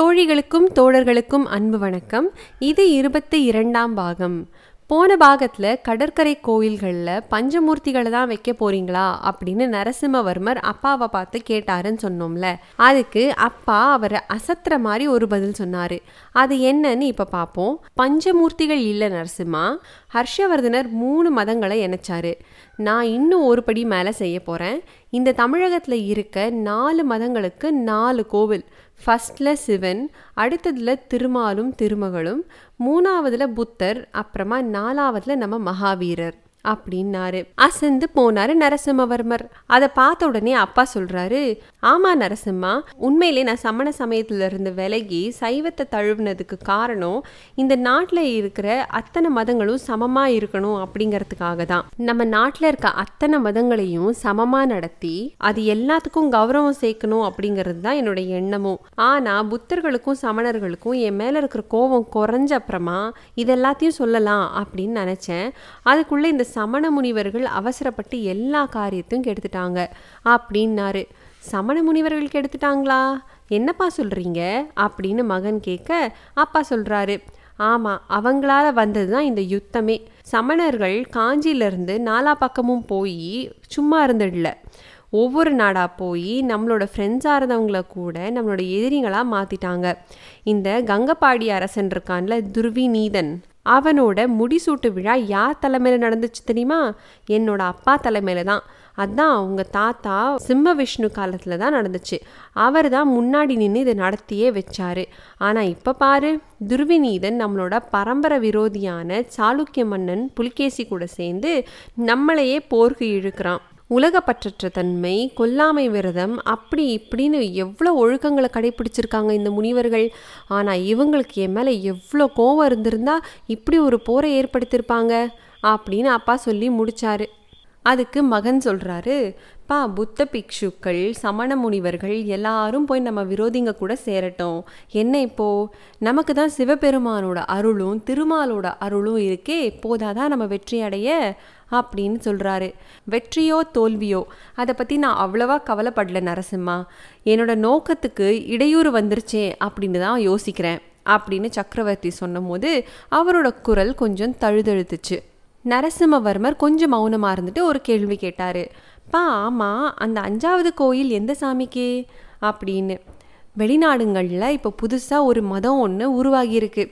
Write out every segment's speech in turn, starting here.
தோழிகளுக்கும் தோழர்களுக்கும் அன்பு வணக்கம். இது இருபத்தி இரண்டாம் பாகம். போன பாகத்தில் கடற்கரை கோயில்களில் பஞ்சமூர்த்திகளை தான் வைக்க போறீங்களா? அப்படின்னு நரசிம்மவர்மர் அப்பாவை பார்த்து கேட்டாருன்னு சொன்னோம்ல. அதுக்கு அப்பா அவரை அசத்துற மாதிரி ஒரு பதில் சொன்னார். அது என்னன்னு இப்போ பார்ப்போம் பஞ்சமூர்த்திகள் இல்லை நரசிம்மா. ஹர்ஷவர்தனர் மூணு மதங்களை இணைச்சாரு. நான் இன்னும் ஒரு படி மேலே செய்ய போகிறேன் இந்த தமிழகத்தில் இருக்க நாலு மதங்களுக்கு நாலு கோவில். ஃபஸ்ட்டில் சிவன் அடுத்ததில் திருமாலும் திருமகளும் மூணாவதுல புத்தர் அப்புறமா நாலாவதுல நம்ம மகாவீரர். அப்படின்னாரு. அசந்து போனாரு நரசிம்மவர்மர். அதை பார்த்த உடனே அப்பா சொல்றாரு ஆமா நரசிம்மா உண்மையிலே நான் சமண சமயத்துல இருந்து விலகி சைவத்தை தழுவினதுக்கு காரணம் இந்த நாட்டில் இருக்கிற அத்தனை மதங்களும் சமமா இருக்கணும் அப்படிங்கிறதுக்காக தான். நம்ம நாட்டில் இருக்க அத்தனை மதங்களையும் சமமா நடத்தி அது எல்லாத்துக்கும் கௌரவம் சேர்க்கணும் அப்படிங்கிறது தான் என்னோட எண்ணமும். ஆனா புத்தர்களுக்கும் சமணர்களுக்கும் என் மேல இருக்கிற கோபம் குறைஞ்ச அப்புறமா இதெல்லாத்தையும் சொல்லலாம் அப்படின்னு நினைச்சேன். அதுக்குள்ள இந்த சமண முனிவர்கள் அவசரப்பட்டு எல்லா காரியத்தையும் கெடுத்துட்டாங்க அப்படின்னாரு. சமண முனிவர்கள் கெடுத்துட்டாங்களா? என்னப்பா சொல்கிறீங்க அப்படின்னு மகன் கேட்க அப்பா சொல்கிறாரு ஆமாம் அவங்களால வந்தது தான் இந்த யுத்தமே. சமணர்கள் காஞ்சியிலேருந்து நாலா பக்கமும் போய் சும்மா இருந்துடல ஒவ்வொரு நாடாக போய் நம்மளோட ஃப்ரெண்ட்ஸாக இருந்தவங்கள கூட நம்மளோட எதிரிகளாக மாற்றிட்டாங்க இந்த கங்கப்பாடி அரசன் இருக்கான்ல துர்விநீதன் அவனோட முடிசூட்டு விழா யார் தலைமையில் நடந்துச்சு தெரியுமா? என்னோட அப்பா தலைமையில தான். அதான் அவங்க தாத்தா சிம்ம விஷ்ணு காலத்தில் தான் நடந்துச்சு. அவர் தான் முன்னாடி நின்று இதை நடத்தியே வச்சாரு. ஆனால் இப்போ பாரு துர்விநீதன் நம்மளோட பரம்பரை விரோதியான சாளுக்கிய மன்னன் புலிகேசி கூட சேர்ந்து நம்மளையே போர்க்கு இழுக்கிறான். உலகப்பற்றற்ற தன்மை கொல்லாமை விரதம் அப்படி இப்படின்னு எவ்வளோ ஒழுக்கங்களை கடைபிடிச்சிருக்காங்க இந்த முனிவர்கள். ஆனால் இவங்களுக்கு என் மேலே எவ்வளோ கோவம் இருந்திருந்தா இப்படி ஒரு போரை ஏற்படுத்தியிருப்பாங்க அப்படின்னு அப்பா சொல்லி முடிச்சாரு. அதுக்கு மகன் சொல்கிறாரு பா புத்த பிக்ஷுக்கள் சமண முனிவர்கள் எல்லாரும் போய் நம்ம விரோதிங்க கூட சேரட்டும். என்ன இப்போ? நமக்கு தான் சிவபெருமானோட அருளும் திருமாலோட அருளும் இருக்கே போதாதான் நம்ம வெற்றி அடைய? அப்படின்னு சொல்கிறாரு வெற்றியோ தோல்வியோ? அதை பற்றி நான் அவ்வளவா கவலைப்படல நரசிம்மா. என்னோட நோக்கத்துக்கு இடையூறு வந்துருச்சே அப்படின்னு தான் யோசிக்கிறேன். அப்படின்னு சக்கரவர்த்தி சொன்னபோது அவரோட குரல் கொஞ்சம் தழுதழுத்துச்சு. நரசிம்மவர்மர் கொஞ்சம் மௌனமாக இருந்துட்டு ஒரு கேள்வி கேட்டார். பா ஆமாம் அந்த அஞ்சாவது கோயில் எந்த சாமிக்கு? அப்படின்னு. வெளிநாடுங்களில் இப்போ புதுசாக ஒரு மதம் ஒன்று உருவாகியிருக்கு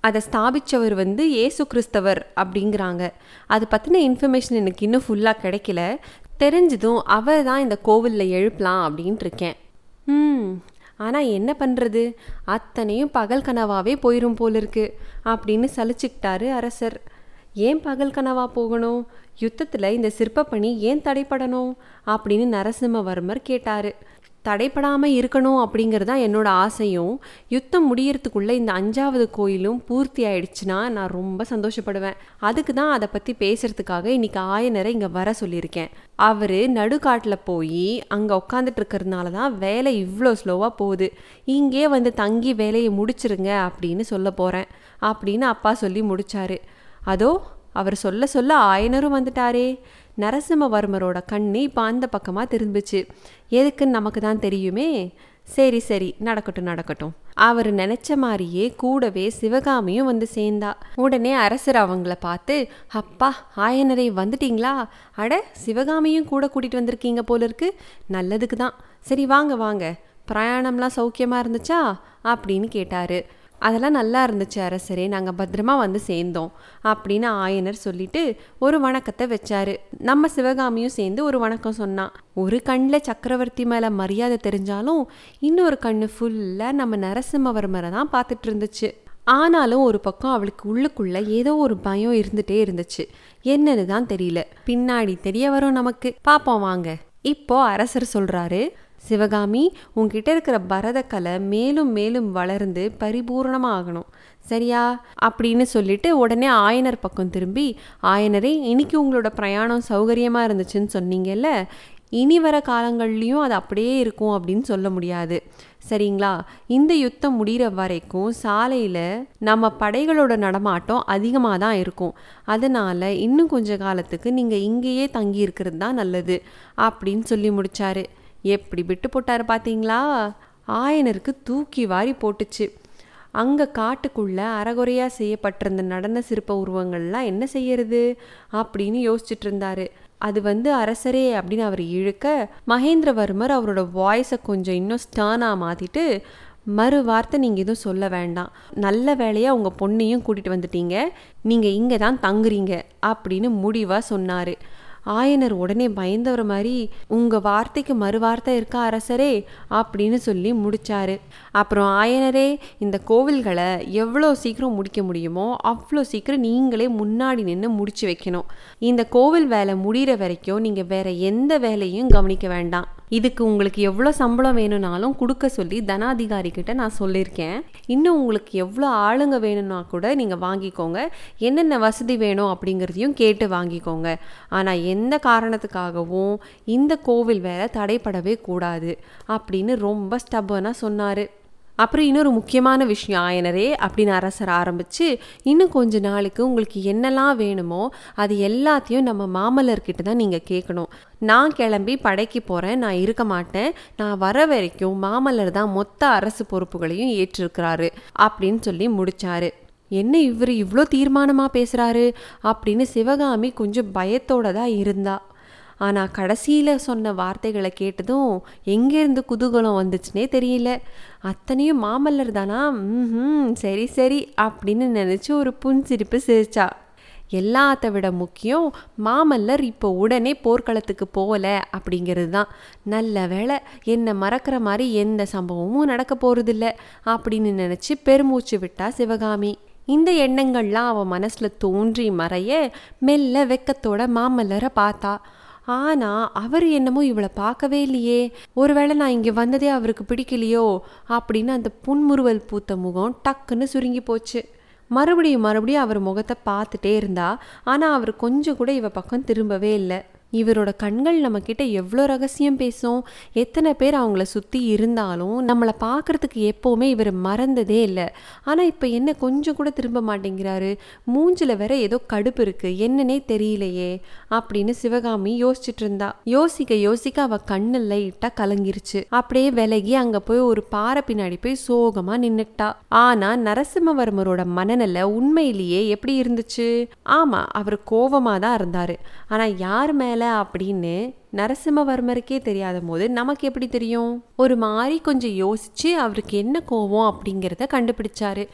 அதை ஸ்தாபித்தவர் வந்து ஏசு கிறிஸ்தவர் அப்படிங்கிறாங்க. அது பற்றின இன்ஃபர்மேஷன் எனக்கு இன்னும் ஃபுல்லாக கிடைக்கல. தெரிஞ்சதும் அவர் தான் இந்த கோவிலில் எழுப்பலாம் அப்படின்ட்டு இருக்கேன். ம் ஆனால் என்ன பண்ணுறது அத்தனையும் பகல் கனவாகவே போயிடும் போல இருக்கு அப்படின்னு சலிச்சுக்கிட்டாரு அரசர். ஏன் பகல் கனவா போகணும்? யுத்தத்தில் இந்த சிற்பப்பணி ஏன் தடைப்படணும்? அப்படின்னு நரசிம்மவர்மர் கேட்டார். தடைப்படாமல் இருக்கணும் அப்படிங்கிறது தான் என்னோட ஆசையும். யுத்தம் முடியறதுக்குள்ளே இந்த அஞ்சாவது கோயிலும் பூர்த்தி ஆயிடுச்சுன்னா நான் ரொம்ப சந்தோஷப்படுவேன். அதுக்கு தான் அதை பற்றி பேசுறதுக்காக இன்னைக்கு ஆயனரை இங்கே வர சொல்லியிருக்கேன். அவர் நடுக்காட்டில் போய் அங்கே உட்காந்துட்டு இருக்கிறதுனால தான் வேலை இவ்வளோ ஸ்லோவாக போகுது. இங்கே வந்து தங்கி வேலையை முடிச்சிருங்க அப்படின்னு சொல்ல போகிறேன் அப்படின்னு அப்பா சொல்லி முடிச்சாரு. அதோ அவர் சொல்ல சொல்ல ஆயனரும் வந்துட்டாரே. நரசிம்மவர்மரோட கண்ணு இப்போ அந்த பக்கமாக திரும்பிச்சு. எதுக்குன்னு நமக்கு தான் தெரியுமே. சரி சரி நடக்கட்டும் நடக்கட்டும். அவர் நினைச்ச மாதிரியே கூடவே சிவகாமியும் வந்து சேர்ந்தா. உடனே அரசர் அவங்கள பார்த்து அப்பா ஆயனரை வந்துட்டீங்களா? அட சிவகாமியும் கூட கூட்டிகிட்டு வந்திருக்கீங்க போல இருக்கு. நல்லதுக்கு தான் சரி வாங்க வாங்க. பிரயாணம்லாம் சௌக்கியமாக இருந்துச்சா? அப்படின்னு கேட்டார். அதெல்லாம் நல்லா இருந்துச்சு அரசரே நாங்கள் பத்திரமா வந்து சேர்ந்தோம் அப்படின்னு ஆயனர் சொல்லிட்டு ஒரு வணக்கத்தை வச்சாரு. நம்ம சிவகாமியும் சேர்ந்து ஒரு வணக்கம் சொன்னான் ஒரு கண்ணில் சக்கரவர்த்தி மேலே மரியாதை தெரிஞ்சாலும் இன்னொரு கண்ணு ஃபுல்லாக நம்ம நரசிம்மவர்மரை தான் பார்த்துட்டு இருந்துச்சு. ஆனாலும் ஒரு பக்கம் அவளுக்கு உள்ளுக்குள்ள ஏதோ ஒரு பயம் இருந்துட்டே இருந்துச்சு. என்னன்னு தான் தெரியல. பின்னாடி தெரிய வரும் நமக்கு. பாப்போம் வாங்க. இப்போ அரசர் சொல்றாரு சிவகாமி உங்ககிட்ட இருக்கிற பரதக்கலை மேலும் மேலும் வளர்ந்து பரிபூர்ணமாக ஆகணும் சரியா? அப்படின்னு சொல்லிட்டு உடனே ஆயனர் பக்கம் திரும்பி ஆயனரே இன்னைக்கு உங்களோட பிரயாணம் சௌகரியமாக இருந்துச்சுன்னு சொன்னீங்கல்ல? இனி வர காலங்கள்லேயும் அது அப்படியே இருக்கும் அப்படின்னு சொல்ல முடியாது. சரிங்களா? இந்த யுத்தம் முடிகிற வரைக்கும் சாலையில் நம்ம படைகளோட நடமாட்டம் அதிகமாக தான் இருக்கும். அதனால் இன்னும் கொஞ்ச காலத்துக்கு நீங்கள் இங்கேயே தங்கி இருக்கிறது தான் நல்லது அப்படின்னு சொல்லி முடித்தாரு எப்படி விட்டு போட்டாரு பார்த்தீங்களா ஆயனருக்கு தூக்கி வாரி போட்டுச்சு. அங்கே காட்டுக்குள்ளே அறகுறையாக செய்யப்பட்டிருந்த நடன சிற்ப உருவங்கள்லாம் என்ன செய்யறது அப்படின்னு யோசிச்சுட்டு இருந்தாரு. அது வந்து அரசரே அப்படின்னு அவர் இழுக்க மகேந்திரவர்மர் அவரோட வாய்ஸை கொஞ்சம் இன்னும் ஸ்டர்னாக மாற்றிட்டு மறு வார்த்தை நீங்கள் எதுவும் சொல்ல வேண்டாம். நல்ல வேலையாக உங்கள் பொண்ணையும் கூட்டிகிட்டு வந்துட்டீங்க. நீங்கள் இங்கே தான் தங்குறீங்க. அப்படின்னு முடிவாக சொன்னார். ஆயனர் உடனே பயந்தவர் மாதிரி உங்கள் வார்த்தைக்கு மறு வார்த்தை இருக்கா அரசரே? அப்படின்னு சொல்லி முடிச்சாரு. அப்புறம் ஆயனரே இந்த கோவில்களை எவ்வளோ சீக்கிரம் முடிக்க முடியுமோ அவ்வளோ சீக்கிரம் நீங்களே முன்னாடி நின்று முடிச்சு வைக்கணும். இந்த கோவில் வேலை முடிகிற வரைக்கும் நீங்கள் வேற எந்த வேலையும் கவனிக்க வேண்டாம். இதுக்கு உங்களுக்கு எவ்வளோ சம்பளம் வேணும்னாலும் கொடுக்க சொல்லி தனாதிகாரி கிட்ட நான் சொல்லியிருக்கேன். இன்னும் உங்களுக்கு எவ்வளோ ஆளுங்க வேணும்னா கூட நீங்கள் வாங்கிக்கோங்க. என்னென்ன வசதி வேணும் அப்படிங்கிறதையும் கேட்டு வாங்கிக்கோங்க. ஆனால் எந்த காரணத்துக்காகவும் இந்த கோவில் வேலை தடைப்படவே கூடாது அப்படின்னு ரொம்ப ஸ்டப்பனாக சொன்னார். அப்புறம் இன்னொரு முக்கியமான விஷயம் ஆயனரே அப்படின்னு அரசர் ஆரம்பித்து இன்னும் கொஞ்ச நாளுக்கு உங்களுக்கு என்னெல்லாம் வேணுமோ அது எல்லாத்தையும் நம்ம மாமல்லர்கிட்ட தான் நீங்கள் கேட்கணும். நான் கிளம்பி படைக்கு போகிறேன் நான் இருக்க மாட்டேன். நான் வர வரைக்கும் மாமல்லர் தான் மொத்த அரசு பொறுப்புகளையும் ஏற்றிருக்கிறாரு அப்படின்னு சொல்லி முடித்தாரு என்ன இவர் இவ்வளோ தீர்மானமாக பேசுகிறாரு அப்படின்னு சிவகாமி கொஞ்சம் பயத்தோட தான் இருந்தா. ஆனால் கடைசியில் சொன்ன வார்த்தைகளை கேட்டதும் எங்கேருந்து குதூகலம் வந்துச்சுனே தெரியல. அத்தனையும் மாமல்லர் தானா? ம் சரி சரி அப்படின்னு நினச்சி ஒரு புன்சிரிப்பு சிரிச்சா. எல்லாத்த விட முக்கியம் மாமல்லர் இப்போ உடனே போர்க்களத்துக்கு போகல அப்படிங்கிறது தான் நல்ல வேலை என்னை மறக்கிற மாதிரி எந்த சம்பவமும் நடக்க போகிறதில்ல அப்படின்னு நினச்சி பெருமூச்சு விட்டா சிவகாமி. இந்த எண்ணங்கள்லாம் அவன் மனசில் தோன்றி மறைய மெல்ல வெக்கத்தோட மாமல்லரை பார்த்தா. ஆனால் அவர் என்னமோ இவளை பார்க்கவே இல்லையே. ஒருவேளை நான் இங்கே வந்ததே அவருக்கு பிடிக்கலையோ அப்படின்னு அந்த புன்முறுவல் பூத்த முகம் டக்குன்னு சுருங்கி போச்சு. மறுபடியும் மறுபடியும் அவர் முகத்தை பார்த்துட்டே இருந்தா. ஆனால் அவர் கொஞ்சம் கூட இவ பக்கம் திரும்பவே இல்லை. இவரோட கண்கள் நம்மக்கிட்ட எவ்வளோ ரகசியம் பேசும்? எத்தனை பேர் அவங்கள சுற்றி இருந்தாலும் நம்மளை பார்க்குறதுக்கு எப்போவுமே இவர் மறந்ததே இல்லை. ஆனால் இப்போ என்ன கொஞ்சம் கூட திரும்ப மாட்டேங்கிறாரு? மூஞ்சில் வேற ஏதோ கடுப்பு இருக்குது என்னன்னே தெரியலையே அப்படின்னு சிவகாமி யோசிச்சுட்டு இருந்தா. யோசிக்க யோசிக்க அவள் கண்ணு லைட்டாக கலங்கிருச்சு. அப்படியே விலகி அங்கே போய் ஒரு பாறை பின்னாடி போய் சோகமாக நின்றுட்டா ஆனால் நரசிம்மவர்மரோட மனநிலை உண்மையிலேயே எப்படி இருந்துச்சு? ஆமாம் அவர் கோவமாக தான் இருந்தார். ஆனால் யார் மேலே அப்படின்னு நரசிம்மவர்மருக்கே தெரியாத போது நமக்கு எப்படி தெரியும்? ஒரு மாதிரி கொஞ்சம் யோசித்து அவருக்கு என்ன கோவம் அப்படிங்கிறத கண்டுபிடிச்சாரு.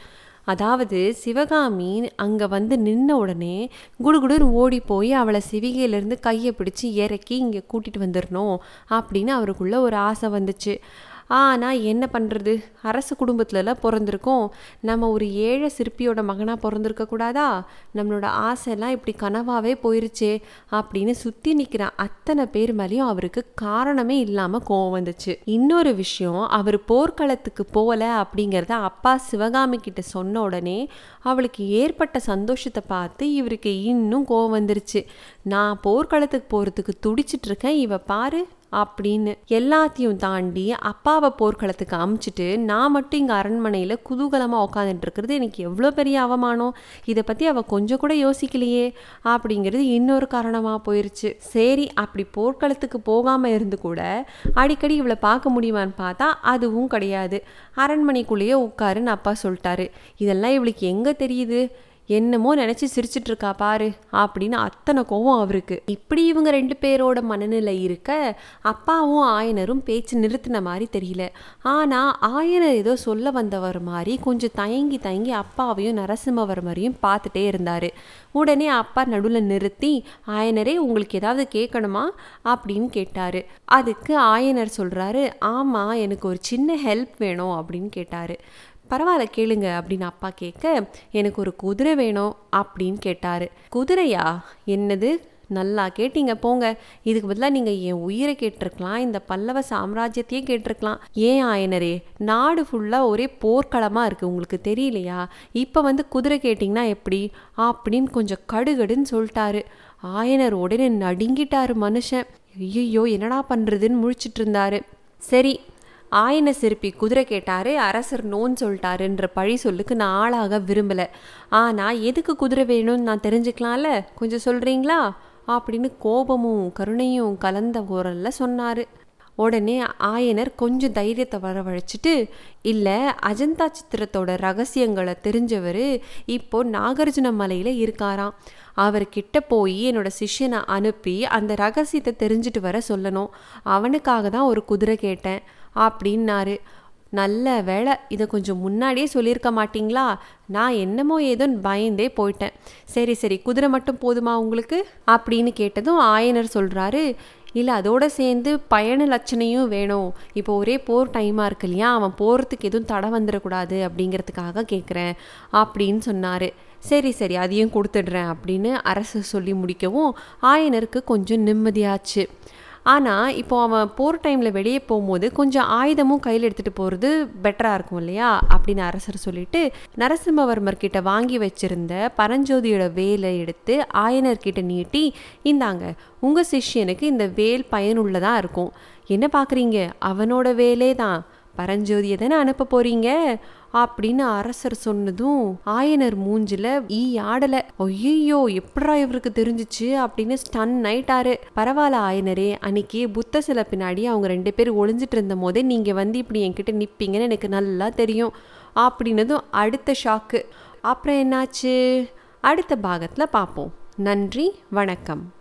அதாவது சிவகாமி அங்கே வந்து நின்ன உடனே குடுகுடுன்னு ஓடி போய் அவளை சிவிகையிலேருந்து கையை பிடிச்சி இறக்கி இங்கே கூட்டிகிட்டு வந்துடணும் அப்படின்னு அவருக்குள்ளே ஒரு ஆசை வந்துச்சு. ஆனால் என்ன பண்ணுறது அரசு குடும்பத்துலலாம் பிறந்திருக்கோம். நம்ம ஒரு ஏழை சிற்பியோட மகனாக பிறந்திருக்கக்கூடாதா நம்மளோட ஆசைலாம் இப்படி கனவாகவே போயிருச்சே அப்படின்னு சுற்றி நிற்கிற அத்தனை பேர் மேலேயும் அவருக்கு காரணமே இல்லாமல் கோவம் வந்துச்சு. இன்னொரு விஷயம் அவர் போர்க்களத்துக்கு போகல அப்படிங்கிறத அப்பா சிவகாமி கிட்ட சொன்ன உடனே அவளுக்கு ஏற்பட்ட சந்தோஷத்தை பார்த்து இவருக்கு இன்னும் கோவம் வந்துருச்சு. நான் போர்க்களத்துக்கு போகிறதுக்கு துடிச்சிட்டு இருக்கேன். இவ பாரு அப்படின்னு எல்லாத்தையும் தாண்டி அப்பாவை போர்க்களத்துக்கு அமுச்சிட்டு நான் மட்டும் இங்கே அரண்மனையில் குதூகலமாக உட்காந்துட்டு இருக்கிறது எனக்கு எவ்வளோ பெரிய அவமானம். இதை பற்றி அவள் கொஞ்சம் கூட யோசிக்கலையே அப்படிங்கிறது இன்னொரு காரணமாக போயிருச்சு. சரி அப்படி போர்க்களத்துக்கு போகாமல் இருந்து கூட அடிக்கடி இவளை பார்க்க முடியுமான்னு பார்த்தா அதுவும் கிடையாது. அரண்மனைக்குள்ளேயே உட்காருன்னு அப்பா சொல்லிட்டாரு. இதெல்லாம் இவளுக்கு எங்கே தெரியுது? என்னமோ நினச்சி சிரிச்சிட்டு இருக்கா பாரு அப்படின்னு அத்தனை கோவம் அவருக்கு. இப்படி இவங்க ரெண்டு பேரோட மனநிலை இருக்க அப்பாவும் ஆயனரும் பேச்சு நிறுத்தின மாதிரி தெரியல. ஆனால் ஆயனர் ஏதோ சொல்ல வந்தவர் மாதிரி கொஞ்சம் தயங்கி தயங்கி அப்பாவையும் நரசிம்மவர்மரையும் பார்த்துட்டே இருந்தார். உடனே அப்பா நடுவில் நிறுத்தி ஆயனரே உங்களுக்கு ஏதாவது கேட்கணுமா அப்படின்னு கேட்டார். அதுக்கு ஆயனர் சொல்கிறாரு ஆமாம் எனக்கு ஒரு சின்ன ஹெல்ப் வேணும் அப்படின்னு கேட்டார். பரவாயில்ல கேளுங்க அப்படின்னு அப்பா கேட்க எனக்கு ஒரு குதிரை வேணும் அப்படின்னு கேட்டார். குதிரையா? என்னது? நல்லா கேட்டீங்க போங்க. இதுக்கு பதிலாக நீங்கள் என் உயிரை கேட்டிருக்கலாம் இந்த பல்லவ சாம்ராஜ்யத்தையே கேட்டிருக்கலாம். ஏன் ஆயனரே? நாடு ஃபுல்லாக ஒரே போர்க்களமாக இருக்குது உங்களுக்கு தெரியலையா? இப்போ வந்து குதிரை கேட்டிங்கன்னா எப்படி? அப்படின்னு கொஞ்சம் கடுகடுன்னு சொல்லிட்டாரு. ஆயனர் உடனே நடுங்கிட்டாரு மனுஷன். ஐயோ என்னடா பண்ணுறதுன்னு முழிச்சிட்டு இருந்தாரு. சரி ஆயன சிற்பி குதிரை கேட்டாரு அரசர் நோன்னு சொல்லிட்டாருன்ற பழி சொல்லுக்கு நான் ஆளாக விரும்பலை. ஆனால் எதுக்கு குதிரை வேணும்னு நான் தெரிஞ்சுக்கலாம்ல? கொஞ்சம் சொல்கிறீங்களா அப்படின்னு கோபமும் கருணையும் கலந்த குரலில் சொன்னார். உடனே ஆயனர் கொஞ்சம் தைரியத்தை வரவழைச்சிட்டு இல்லை அஜந்தா சித்திரத்தோட ரகசியங்களை தெரிஞ்சவர் இப்போ நாகார்ஜுன மலையில் இருக்காராம். அவர்கிட்ட போய் என்னோட சிஷ்யனை அனுப்பி அந்த ரகசியத்தை தெரிஞ்சுட்டு வர சொல்லணும். அவனுக்காக தான் ஒரு குதிரை கேட்டேன். அப்படின்னாரு. நல்ல வேலை இதை கொஞ்சம் முன்னாடியே சொல்லியிருக்க மாட்டிங்களா? நான் என்னமோ ஏதோ பயந்தே போயிட்டேன். சரி சரி குதிரை மட்டும் போதுமா உங்களுக்கு? அப்படின்னு கேட்டதும் ஆயனர் சொல்கிறாரு இல்லை அதோடு சேர்ந்து பயண லட்சணையும் வேணும். இப்போ ஒரே போர் டைமாக இருக்கு இல்லையா? அவன் போகிறதுக்கு எதுவும் தடை வந்துடக்கூடாது அப்படிங்கிறதுக்காக கேட்குறேன் அப்படின்னு சொன்னார். சரி சரி அதையும் கொடுத்துடுறேன் அப்படின்னு அரசு சொல்லி முடிக்கவும் ஆயனருக்கு கொஞ்சம் நிம்மதியாச்சு. ஆனால் இப்போ அவன் போர் டைமில் வெளியே போகும்போது கொஞ்சம் ஆயுதமும் கையில் எடுத்துகிட்டு போகிறது பெட்டராக இருக்கும் இல்லையா? அப்படின்னு அரசர் சொல்லிட்டு நரசிம்மவர்மர் கிட்ட வாங்கி வச்சிருந்த பரஞ்சோதியோட வேலை எடுத்து ஆயனர்கிட்ட நீட்டி இந்தாங்க உங்கள் சிஷ்யனுக்கு இந்த வேல் பயனுள்ளதாக இருக்கும். என்ன பார்க்குறீங்க அவனோட வேலே தான். பரஞ்சோதியை தானே அனுப்ப போகிறீங்க அப்படின்னு அரசர் சொன்னதும் ஆயனர் மூஞ்சில ஈ ஆடல. ஐயோ எப்படா இவருக்கு தெரிஞ்சிச்சு அப்படின்னு ஸ்டன் ஆயிட்டாரு. பரவாயில்ல ஆயனரே அன்னைக்கு புத்த சில பின்னாடி அவங்க ரெண்டு பேரும் ஒளிஞ்சிட்டு இருந்த போதே நீங்க வந்து இப்படி என்கிட்ட நிப்பீங்கன்னு எனக்கு நல்லா தெரியும் அப்படின்னதும் அடுத்த ஷாக்கு அப்புறம் என்னாச்சு? அடுத்த பாகத்தில் பார்ப்போம் நன்றி வணக்கம்.